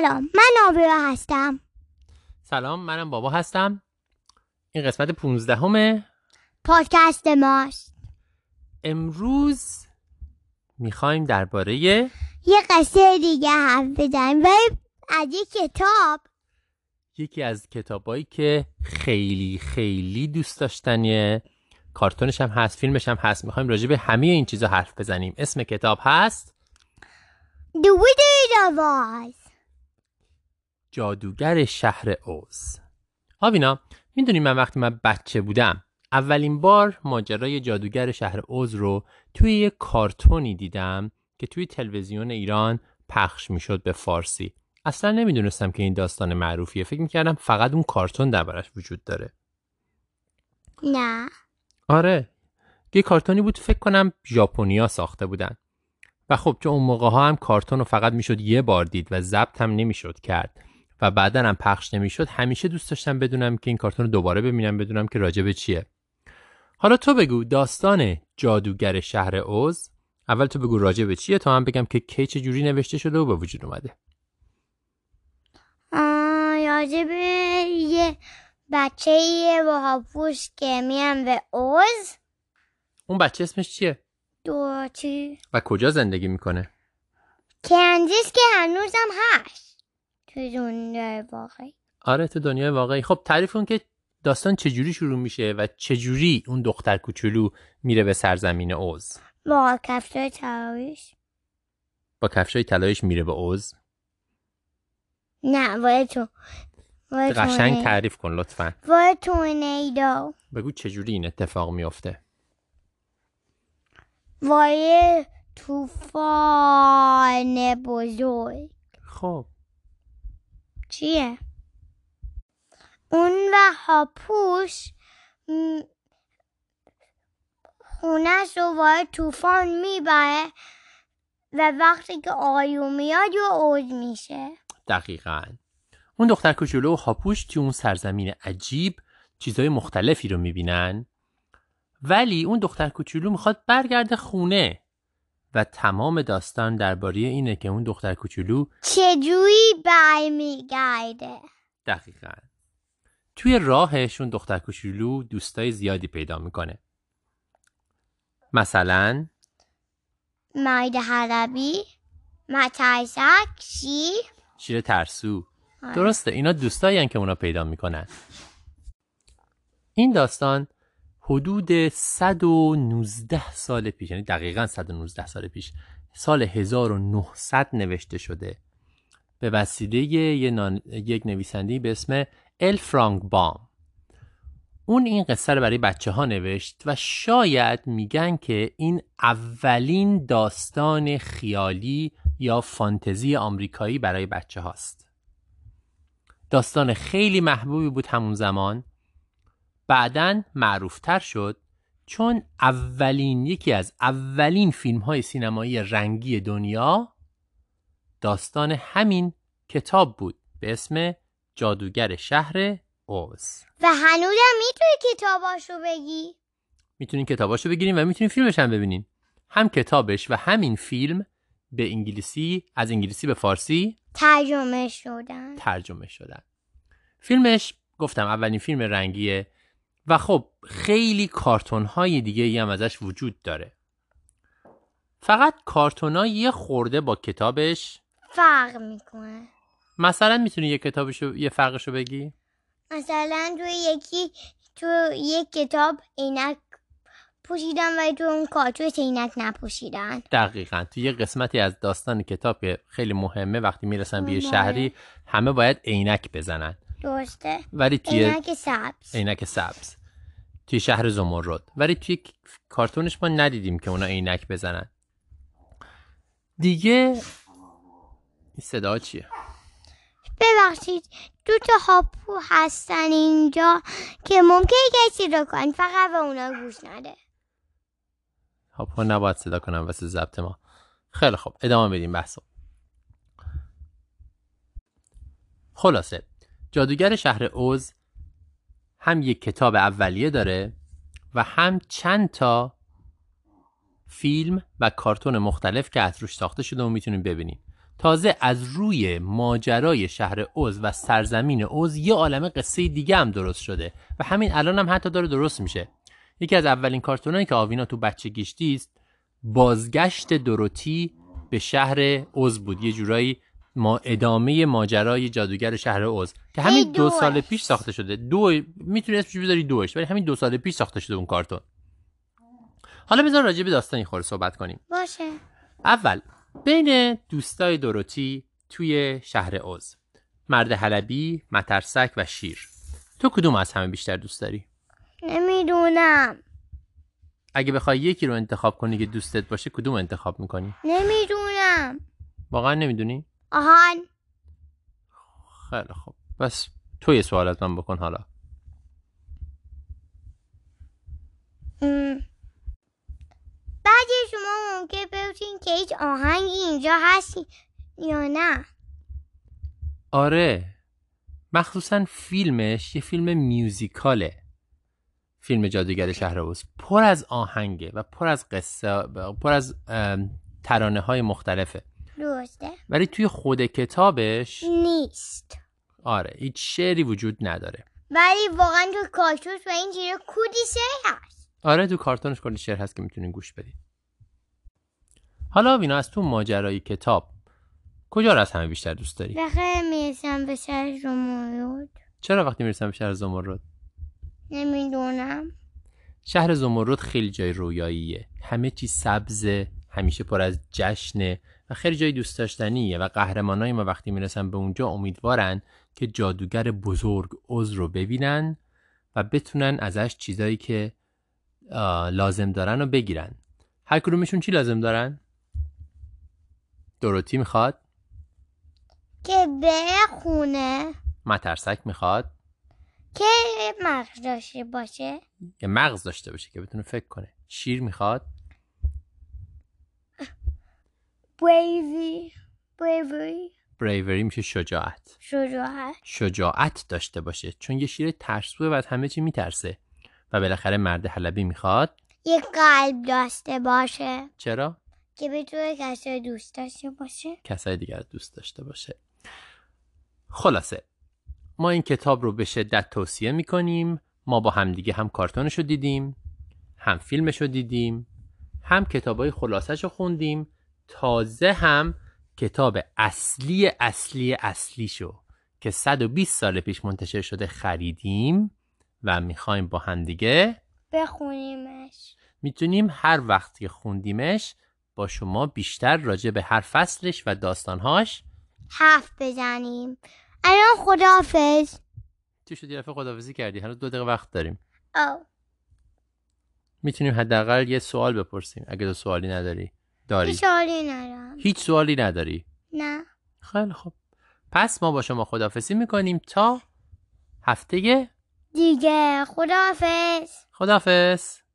سلام من آبیا هستم. سلام منم بابا هستم. این قسمت 15 همه پادکست ماست. امروز می‌خوایم درباره یه قصه دیگه حرف بزنیم. و از یه کتاب. یکی از کتابایی که خیلی خیلی دوست داشتنیه. کارتونش هم هست فیلمش هم هست. می‌خوایم راجع به همه این چیزا حرف بزنیم. اسم کتاب هست؟ The Wizard of Oz جادوگر شهر اوز. آوینا می‌دونی من وقتی من بچه بودم اولین بار ماجرای جادوگر شهر اوز رو توی یه کارتونی دیدم که توی تلویزیون ایران پخش می‌شد به فارسی. اصلا نمی‌دونستم که این داستان معروفیه. فکر می‌کردم فقط اون کارتون دربارش وجود داره. نه. آره. یه کارتونی بود فکر کنم ژاپنیا ساخته بودن. و خب چون اون موقع ها هم کارتون رو فقط می‌شد یه بار دید و ضبط هم نمی‌شد کرد. و بعدا هم پخش نمی‌شد همیشه دوست داشتم بدونم که این کارتون رو دوباره ببینم بدونم که راجبه چیه. حالا تو بگو داستان جادوگر شهر اوز اول تو بگو راجبه چیه تا هم بگم که کی چه جوری نوشته شده و به وجود اومده. راجب یه بچه یه با که میان به اوز اون بچه اسمش چیه؟ دو چی؟ و کجا زندگی می‌کنه؟ کنزیس که هنوزم هست. تو دنیای واقعی. آره تو دنیای واقعی. خب تعریف کن که داستان چجوری شروع میشه و چجوری اون دختر کوچولو میره به سرزمین اوز با کفشای تراویش با کفشای طلایش میره به اوز نه وای تو. قشنگ تعریف کن لطفا. وای تورنیدو بگو چجوری این اتفاق میفته؟ وای طوفان بزرگ. خب. چیه؟ اون و هاپوش خونش رو وارد طوفان می‌بره و وقتی که آیو میاد و اوج میشه. دقیقا. اون دختر کوچولو و هاپوش توی اون سرزمین عجیب چیزهای مختلفی رو می‌بینن. ولی اون دختر کوچولو می‌خواد برگرده خونه. و تمام داستان درباره اینه که اون دختر کوچولو چجوری برمیگرده؟ دقیقا. توی راهش اون دختر کوچولو دوستای زیادی پیدا می‌کنه. مثلا مرد حلبی مترسک شیر. شیر ترسو. آره. درسته اینا دوستایی که اونا پیدا می‌کنن. این داستان حدود 119 سال پیش یعنی دقیقا 119 سال پیش سال 1900 نوشته شده. به وسیله یه نان- یک نویسنده به اسم ال فرانک بام. اون این قصه رو برای بچه ها نوشت و شاید میگن که این اولین داستان خیالی یا فانتزی آمریکایی برای بچه هاست داستان خیلی محبوبی بود همون زمان. بعدا معروفتر شد چون اولین یکی از اولین فیلم های سینمایی رنگی دنیا داستان همین کتاب بود به اسم جادوگر شهر اوز. و هنوزم می‌تونی کتاباشو بگی؟ می‌تونین کتاباشو بگیرین و می‌تونین فیلمش هم ببینین. هم کتابش و همین فیلم به انگلیسی از انگلیسی به فارسی ترجمه شدن. ترجمه شدن. فیلمش گفتم اولین فیلم رنگیه و خب خیلی کارتون های دیگه ای هم ازش وجود داره. فقط کارتون ها یه خورده با کتابش فرق می‌کنه. مثلا می‌تونی یه کتابشو یه فرقشو بگی؟ مثلا توی یکی تو یک کتاب عینک پوشیدن و تو اون کارتون عینک نپوشیدن. دقیقا. تو یه قسمتی از داستان کتاب که خیلی مهمه وقتی می‌رسن به یه. شهری همه باید عینک بزنن. درسته؟ ولی توی عینک سبز. عینک سبز. توی شهر زمرد. ولی توی کارتونش ما ندیدیم که اونا عینک بزنن. دیگه این صدا چیه؟ ببخشید دو تا هاپو هستن اینجا که ممکنه کسی رو کن فقط به اونا گوش نده. هاپو نباید صدا کنم واسه ضبط ما. خیلی خب ادامه بدیم بحثو. خلاصه جادوگر شهر اوز هم یک کتاب اولیه داره و هم چند تا فیلم و کارتون مختلف که از روش ساخته شده و می‌تونیم ببینیم تازه از روی ماجرای شهر اوز و سرزمین اوز یه عالم قصه دیگه هم درست شده و همین الان هم حتی داره درست میشه. یکی از اولین کارتونایی که آوینا تو بچگیش دیست بازگشت دروتی به شهر اوز بود. یه جورایی ما ادامه ماجرای جادوگر شهر اوز که همین دو. سال پیش ساخته شده دو می‌تونی اسمش بذاری دوش ولی همین دو سال پیش ساخته شده اون کارتون حالا بذار راجع به داستانی خور صحبت کنیم باشه اول بین دوستای دروتی توی شهر اوز مرد حلبی، مترسک و شیر تو کدوم از همه بیشتر دوست داری؟ نمی‌دونم اگه بخوای یکی رو انتخاب کنی که دوستت باشه کدوم انتخاب می‌کنی؟ نمی‌دونم واقعا نمی‌دونی؟ آهان. خیلی خوب. بس تو یه سوال از من بکن حالا. ام. بعد شما ممکن بپرسین که هیچ آهنگی اینجا هست یا نه؟ آره. مخصوصا فیلمش یه فیلم میوزیکاله. فیلم جادوگر شهر اوز. پر از آهنگه و پر از قصه پر از ترانه های مختلفه. درسته. ولی توی خود کتابش نیست. آره هیچ شعری وجود نداره. ولی واقعا تو کارتوس و این چیزا کودی سه هست. آره تو کارتونش کلی شعر هست که می‌تونین گوش بدید حالا وینا از تو ماجرای کتاب کجا رو از همه بیشتر دوست داری؟ بخیر می‌رسم به شهر زمرد. چرا وقتی می‌رسم به شهر زمرد؟ نمی‌دونم. شهر زمرد خیلی جای رویاییه. همه چی سبزه همیشه پر از جشنه. و خیلی جای دوست داشتنیه و قهرمانای ما وقتی می‌رسن به اونجا امیدوارن که جادوگر بزرگ عز رو ببینن و بتونن ازش چیزایی که لازم دارن رو بگیرن. هر کدومشون چی لازم دارن؟ دروتی می‌خواد؟ که بخونه. مترسک می‌خواد؟ که مغز داشته باشه. یه مغز داشته باشه که بتونه فکر کنه. شیر می‌خواد؟ بریوی بریوی بریوری میشه شجاعت. شجاعت. شجاعت داشته باشه. چون یه شیر ترسوه و از همه چی میترسه. و بالاخره مرد حلبی می‌خواد. یک قلب داشته باشه. چرا؟ که بتونه کسی رو دوست داشته باشه. کسای دیگر دوست داشته باشه. خلاصه. ما این کتاب رو به شدت توصیه می‌کنیم. ما با همدیگه هم کارتونش رو دیدیم هم فیلمش رو دیدیم هم کتابای خلاصش رو خوندیم. تازه هم کتاب اصلی اصلی اصلی شو که 120 سال پیش منتشر شده خریدیم و می‌خوایم با همدیگه بخونیمش. می‌تونیم هر وقت که خوندیمش با شما بیشتر راجع به هر فصلش و داستانهاش حرف بزنیم. الان خداحافظ. چی شد یه دفعه خداحافظی کردی؟ هنوز دو دقیقه وقت داریم. او می‌تونیم حداقل یه سوال بپرسیم اگه تو سوالی نداری. داری؟ سوالی ندارم. هیچ سوالی نداری؟ نه. خیلی خب پس ما با شما خداحافظی می‌کنیم تا هفته دیگه. خداحافظ. خداحافظ.